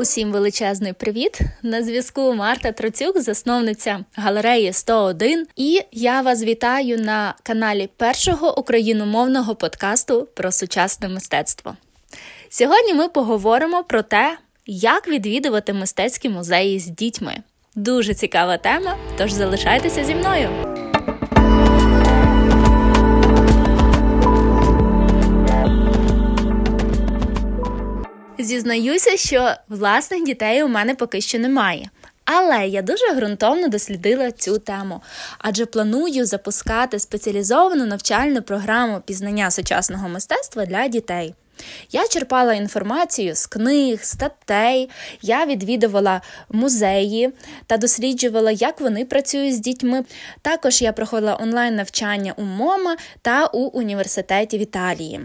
Усім величезний привіт! На зв'язку Марта Троцюк, засновниця галереї 101. І я вас вітаю на каналі першого україномовного подкасту про сучасне мистецтво. Сьогодні ми поговоримо про те, як відвідувати мистецькі музеї з дітьми. Дуже цікава тема, тож залишайтеся зі мною. Зізнаюся, що власних дітей у мене поки що немає. Але я дуже ґрунтовно дослідила цю тему, адже планую запускати спеціалізовану навчальну програму пізнання сучасного мистецтва для дітей. Я черпала інформацію з книг, статей, я відвідувала музеї та досліджувала, як вони працюють з дітьми. Також я проходила онлайн навчання у МОМА та у університеті в Італії.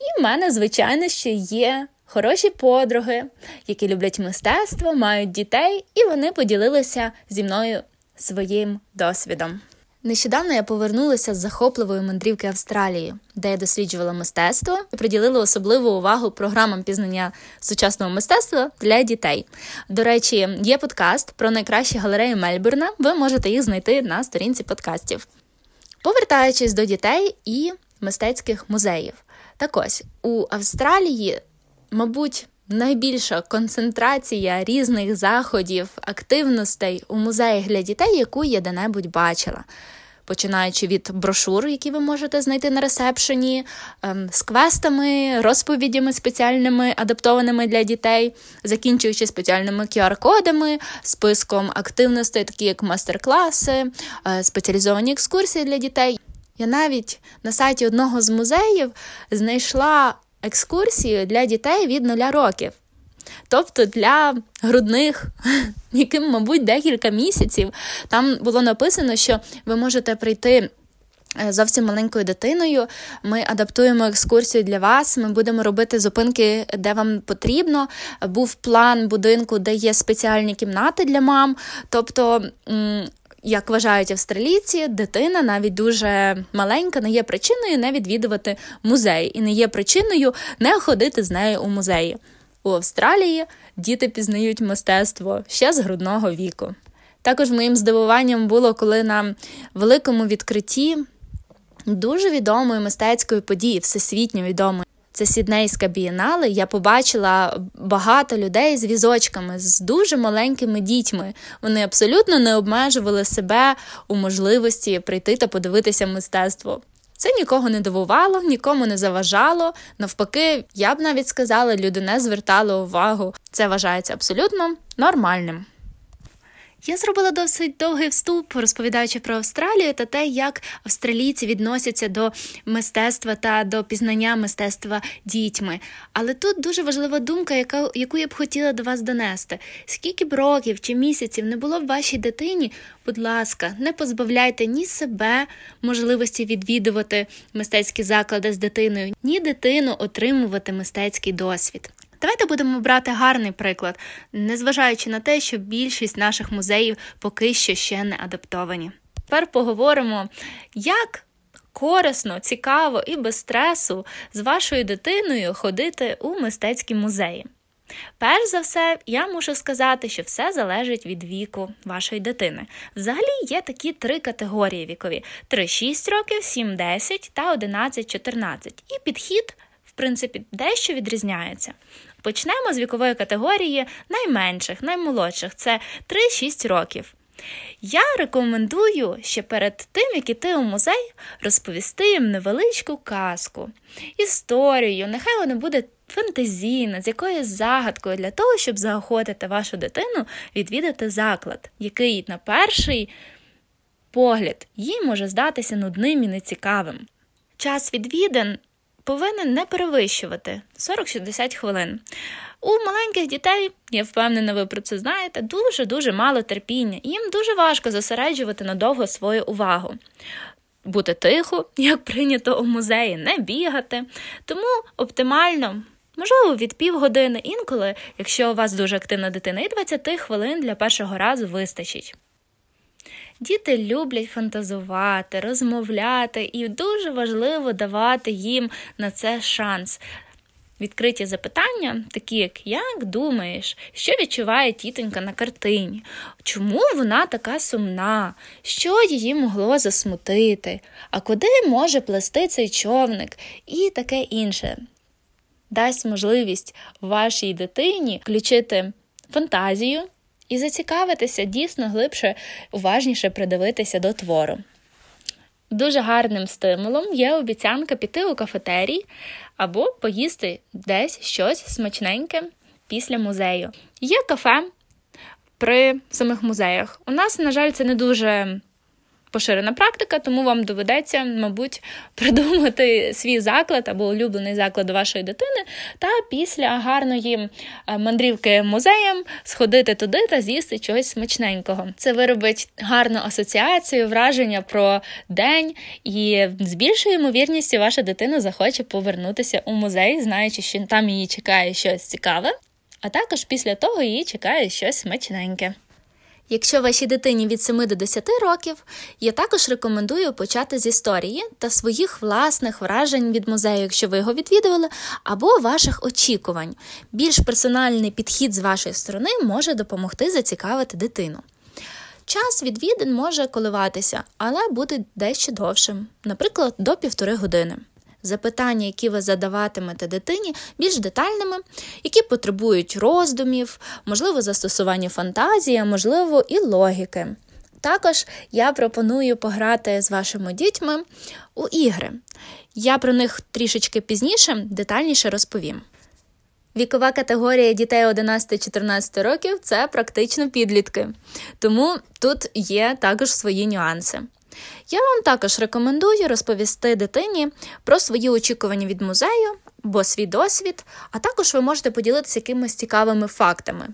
І в мене, звичайно, ще є хороші подруги, які люблять мистецтво, мають дітей, і вони поділилися зі мною своїм досвідом. Нещодавно я повернулася з захопливої мандрівки Австралії, де я досліджувала мистецтво і приділила особливу увагу програмам пізнання сучасного мистецтва для дітей. До речі, є подкаст про найкращі галереї Мельбурна. Ви можете їх знайти на сторінці подкастів. Повертаючись до дітей і мистецьких музеїв. Так ось у Австралії мабуть, найбільша концентрація різних заходів, активностей у музеях для дітей, яку я де-небудь бачила. Починаючи від брошур, які ви можете знайти на ресепшені, ем, з квестами, розповідями спеціальними, адаптованими для дітей, закінчуючи спеціальними QR-кодами, списком активностей, такі як мастер-класи, е, спеціалізовані екскурсії для дітей. Я навіть на сайті одного з музеїв знайшла екскурсію для дітей від нуля років. Тобто для грудних, яким, мабуть, декілька місяців, там було написано, що ви можете прийти. Е, зовсім маленькою дитиною ми адаптуємо екскурсію для вас. Ми будемо робити зупинки, де вам потрібно. Був план будинку, де є спеціальні кімнати для мам. Тобто як вважають австралійці, дитина навіть дуже маленька, не є причиною не відвідувати музей і не є причиною не ходити з нею у музеї. У Австралії діти пізнають мистецтво ще з грудного віку. Також моїм здивуванням було, коли на великому відкритті дуже відомої мистецької події, всесвітньо відомої, це Сіднейська бієнале, я побачила багато людей з візочками, з дуже маленькими дітьми. Вони абсолютно не обмежували себе у можливості прийти та подивитися мистецтво. Це нікого не дивувало, нікому не заважало. Навпаки, я б навіть сказала, люди не звертали увагу. Це вважається абсолютно нормальним. Я зробила досить довгий вступ, розповідаючи про Австралію та те, як австралійці відносяться до мистецтва та до пізнання мистецтва дітьми. Але тут дуже важлива думка, яка, яку я б хотіла до вас донести. Скільки б років чи місяців не було в вашій дитині, будь ласка, не позбавляйте ні себе можливості відвідувати мистецькі заклади з дитиною, ні дитину отримувати мистецький досвід. Давайте будемо брати гарний приклад, незважаючи на те, що більшість наших музеїв поки що ще не адаптовані. Тепер поговоримо, як корисно, цікаво і без стресу з вашою дитиною ходити у мистецькі музеї. Перш за все, я мушу сказати, що все залежить від віку вашої дитини. Взагалі є такі три категорії вікові: 3-6 років, 7-10 та 11-14. І підхід, в принципі, дещо відрізняється. Почнемо з вікової категорії найменших, наймолодших це 3-6 років. Я рекомендую ще перед тим, як іти у музей, розповісти їм невеличку казку, історію, нехай вона буде фантазійна, з якоюсь загадкою для того, щоб заохотити вашу дитину відвідати заклад, який на перший погляд їй може здатися нудним і нецікавим. Час відвідин повинен не перевищувати 40-60 хвилин. У маленьких дітей, я впевнена, ви про це знаєте, дуже-дуже мало терпіння, їм дуже важко зосереджувати надовго свою увагу. Бути тихо, як прийнято у музеї, не бігати. Тому оптимально, можливо, від півгодини, інколи, якщо у вас дуже активна дитина, і 20 хвилин для першого разу вистачить. Діти люблять фантазувати, розмовляти, і дуже важливо давати їм на це шанс. відкриті запитання, такі як як думаєш, що відчуває тітонька на картині? Чому вона така сумна? Що її могло засмутити? А куди може плести цей човник? І таке інше. Дасть можливість вашій дитині включити фантазію і зацікавитися дійсно глибше, уважніше придивитися до твору. Дуже гарним стимулом є обіцянка піти у кафетерій або поїсти десь щось смачненьке після музею. Є кафе при самих музеях. У нас, на жаль, це не дуже поширена практика, тому вам доведеться, мабуть, придумати свій заклад або улюблений заклад вашої дитини, та після гарної е, мандрівки музеєм сходити туди та з'їсти чогось смачненького. Це виробить гарну асоціацію, враження про день, і з більшою ймовірністю ваша дитина захоче повернутися у музей, знаючи, що там її чекає щось цікаве. А також після того її чекає щось смачненьке. Якщо вашій дитині від 7 до 10 років, я також рекомендую почати з історії та своїх власних вражень від музею, якщо ви його відвідували, або ваших очікувань. Більш персональний підхід з вашої сторони може допомогти зацікавити дитину. Час відвідин може коливатися, але буде дещо довшим, наприклад, до півтори години запитання, які ви задаватимете дитині, більш детальними, які потребують роздумів, можливо, застосування фантазії, а можливо, і логіки. Також я пропоную пограти з вашими дітьми у ігри. Я про них трішечки пізніше детальніше розповім. Вікова категорія дітей 11-14 років це практично підлітки, тому тут є також свої нюанси. Я вам також рекомендую розповісти дитині про свої очікування від музею або свій досвід, а також ви можете поділитися якимись цікавими фактами.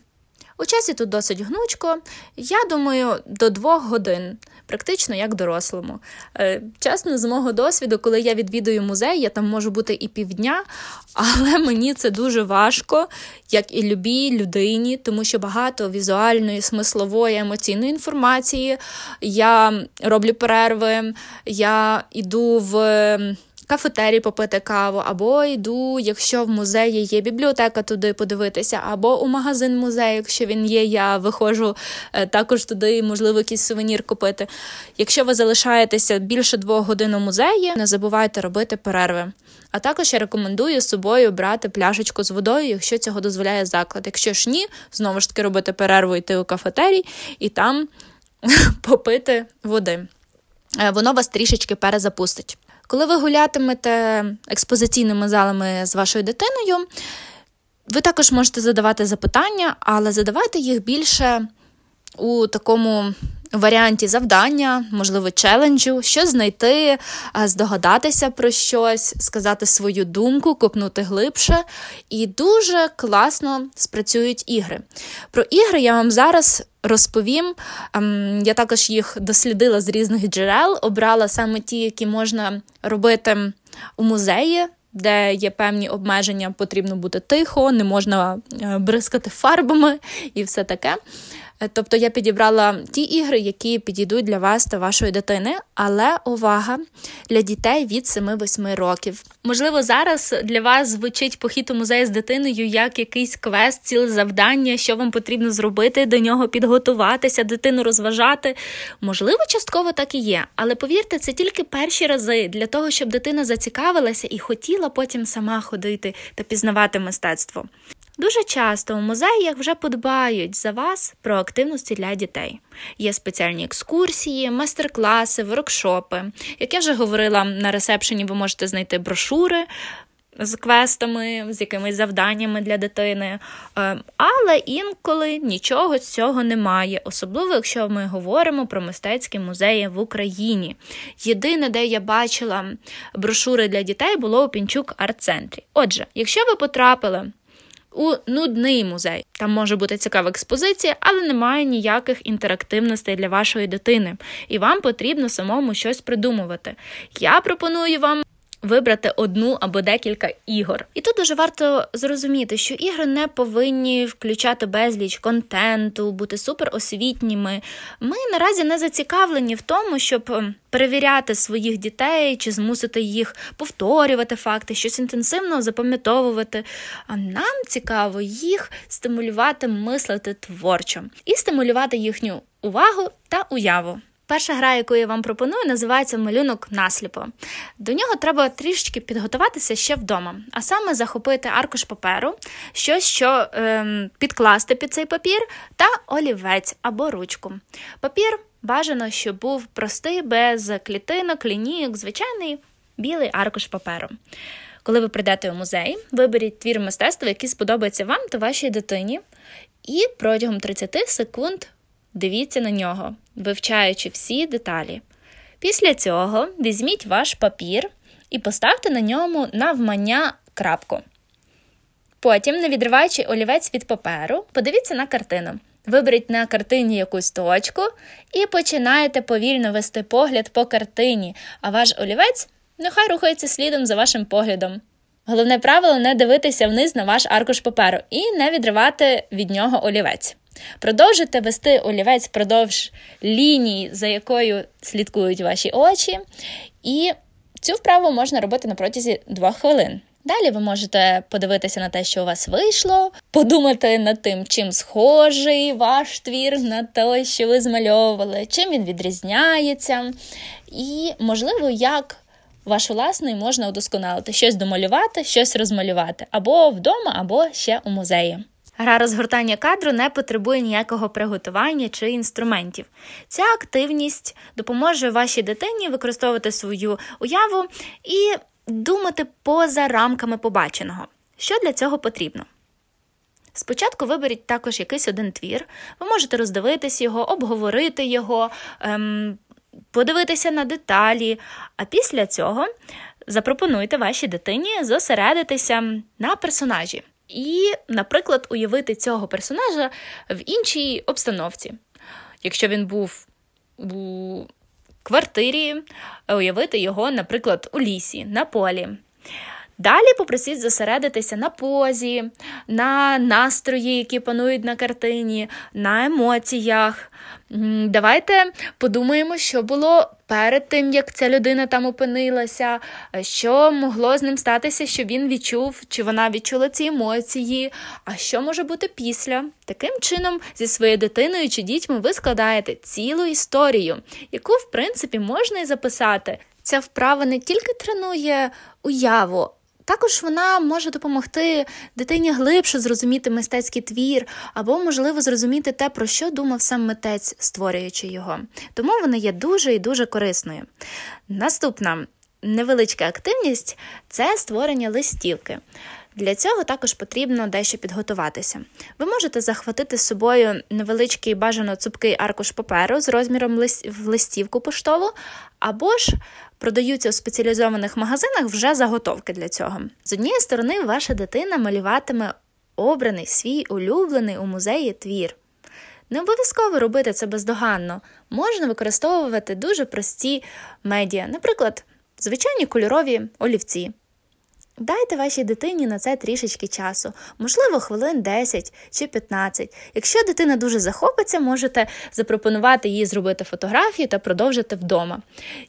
У часі тут досить гнучко, я думаю, до двох годин, практично як дорослому. Е, чесно, з мого досвіду, коли я відвідую музей, я там можу бути і півдня, але мені це дуже важко, як і любій людині, тому що багато візуальної, смислової, емоційної інформації. Я роблю перерви, я йду в кафетері попити каву, або йду, якщо в музеї є бібліотека, туди подивитися, або у магазин музею, якщо він є, я виходжу е, також туди, можливо, якийсь сувенір купити. Якщо ви залишаєтеся більше двох годин у музеї, не забувайте робити перерви. А також я рекомендую собою брати пляшечку з водою, якщо цього дозволяє заклад. Якщо ж ні, знову ж таки робити перерву, йти у кафетерій і там попити води. Е, воно вас трішечки перезапустить. Коли ви гулятимете експозиційними залами з вашою дитиною, ви також можете задавати запитання, але задавайте їх більше у такому варіанті завдання, можливо, челенджу, що знайти, здогадатися про щось, сказати свою думку, копнути глибше. І дуже класно спрацюють ігри. Про ігри я вам зараз розповім. Ем, я також їх дослідила з різних джерел, обрала саме ті, які можна робити у музеї. Де є певні обмеження, потрібно бути тихо, не можна е, бризкати фарбами і все таке. Е, тобто я підібрала ті ігри, які підійдуть для вас та вашої дитини, але увага для дітей від 7-8 років. Можливо, зараз для вас звучить похід у музей з дитиною як якийсь квест, ціле завдання, що вам потрібно зробити, до нього підготуватися, дитину розважати. Можливо, частково так і є, але повірте, це тільки перші рази для того, щоб дитина зацікавилася і хотіла потім сама ходити та пізнавати мистецтво. Дуже часто у музеях вже подбають за вас про активності для дітей. Є спеціальні екскурсії, майстер-класи, воркшопи. Як я вже говорила на ресепшені, ви можете знайти брошури. З квестами, з якимись завданнями для дитини, е, але інколи нічого з цього немає, особливо якщо ми говоримо про мистецькі музеї в Україні. Єдине, де я бачила брошури для дітей, було у Пінчук арт-центрі. Отже, якщо ви потрапили у нудний музей. Там може бути цікава експозиція, але немає ніяких інтерактивностей для вашої дитини, і вам потрібно самому щось придумувати. Я пропоную вам вибрати одну або декілька ігор. І тут дуже варто зрозуміти, що ігри не повинні включати безліч контенту, бути суперосвітніми. Ми наразі не зацікавлені в тому, щоб ем, перевіряти своїх дітей чи змусити їх повторювати факти, щось інтенсивно запам'ятовувати. А нам цікаво їх стимулювати, мислити творчо і стимулювати їхню увагу та уяву. Перша гра, яку я вам пропоную, називається малюнок насліпо. До нього треба трішечки підготуватися ще вдома, а саме захопити аркуш паперу, щось, що ем, підкласти під цей папір, та олівець або ручку. Папір бажано, щоб був простий, без клітинок, лінійок, звичайний білий аркуш паперу. Коли ви прийдете у музей, виберіть твір мистецтва, який сподобається вам та вашій дитині, і протягом 30 секунд дивіться на нього, вивчаючи всі деталі. Після цього візьміть ваш папір і поставте на ньому навмання крапку. Потім, не відриваючи олівець від паперу, подивіться на картину. Виберіть на картині якусь точку і починаєте повільно вести погляд по картині, а ваш олівець нехай рухається слідом за вашим поглядом. Головне правило не дивитися вниз на ваш аркуш паперу і не відривати від нього олівець. Продовжуйте вести олівець впродовж лінії, за якою слідкують ваші очі, і цю вправу можна робити на протязі 2 хвилин. Далі ви можете подивитися на те, що у вас вийшло, подумати над тим, чим схожий ваш твір на той, що ви змальовували, чим він відрізняється, і, можливо, як ваш власний можна удосконалити, щось домалювати, щось розмалювати або вдома, або ще у музеї. Гра розгортання кадру не потребує ніякого приготування чи інструментів. Ця активність допоможе вашій дитині використовувати свою уяву і думати поза рамками побаченого. Що для цього потрібно? Спочатку виберіть також якийсь один твір, ви можете роздивитись його, обговорити його, ем, подивитися на деталі, а після цього запропонуйте вашій дитині зосередитися на персонажі і, наприклад, уявити цього персонажа в іншій обстановці. Якщо він був у квартирі, уявити його, наприклад, у лісі, на полі. Далі попросіть зосередитися на позі, на настрої, які панують на картині, на емоціях. Давайте подумаємо, що було перед тим, як ця людина там опинилася, що могло з ним статися, що він відчув, чи вона відчула ці емоції, а що може бути після. Таким чином, зі своєю дитиною чи дітьми ви складаєте цілу історію, яку, в принципі, можна і записати. Ця вправа не тільки тренує уяву, також вона може допомогти дитині глибше зрозуміти мистецький твір, або, можливо, зрозуміти те, про що думав сам митець, створюючи його. Тому вона є дуже і дуже корисною. Наступна невеличка активність це створення листівки. Для цього також потрібно дещо підготуватися. Ви можете захватити з собою невеличкий бажано цупкий аркуш паперу з розміром в листівку поштову, або ж продаються у спеціалізованих магазинах вже заготовки для цього. З однієї сторони, ваша дитина малюватиме обраний свій улюблений у музеї твір. Не обов'язково робити це бездоганно, можна використовувати дуже прості медіа, наприклад, звичайні кольорові олівці. Дайте вашій дитині на це трішечки часу, можливо, хвилин 10 чи 15. Якщо дитина дуже захопиться, можете запропонувати їй зробити фотографію та продовжити вдома.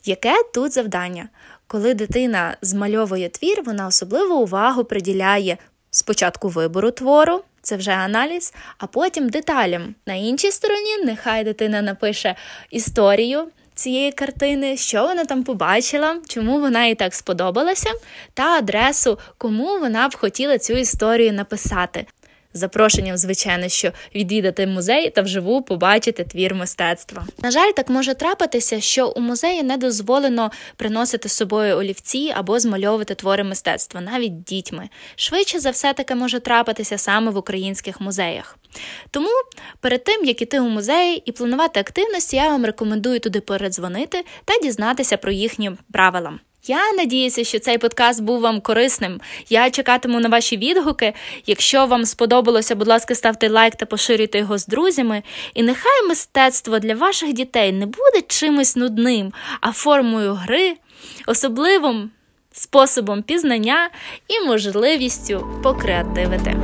Яке тут завдання? Коли дитина змальовує твір, вона особливу увагу приділяє спочатку вибору твору. Це вже аналіз, а потім деталям. На іншій стороні нехай дитина напише історію, цієї картини, що вона там побачила, чому вона їй так сподобалася, та адресу, кому вона б хотіла цю історію написати запрошенням, звичайно, що відвідати музей та вживу побачити твір мистецтва. На жаль, так може трапитися, що у музеї не дозволено приносити з собою олівці або змальовувати твори мистецтва, навіть дітьми. Швидше за все таке може трапитися саме в українських музеях. Тому перед тим, як іти у музей і планувати активності, я вам рекомендую туди передзвонити та дізнатися про їхні правила. Я надіюся, що цей подкаст був вам корисним. Я чекатиму на ваші відгуки. Якщо вам сподобалося, будь ласка, ставте лайк та поширюйте його з друзями. І нехай мистецтво для ваших дітей не буде чимось нудним, а формою гри, особливим способом пізнання і можливістю покреативити.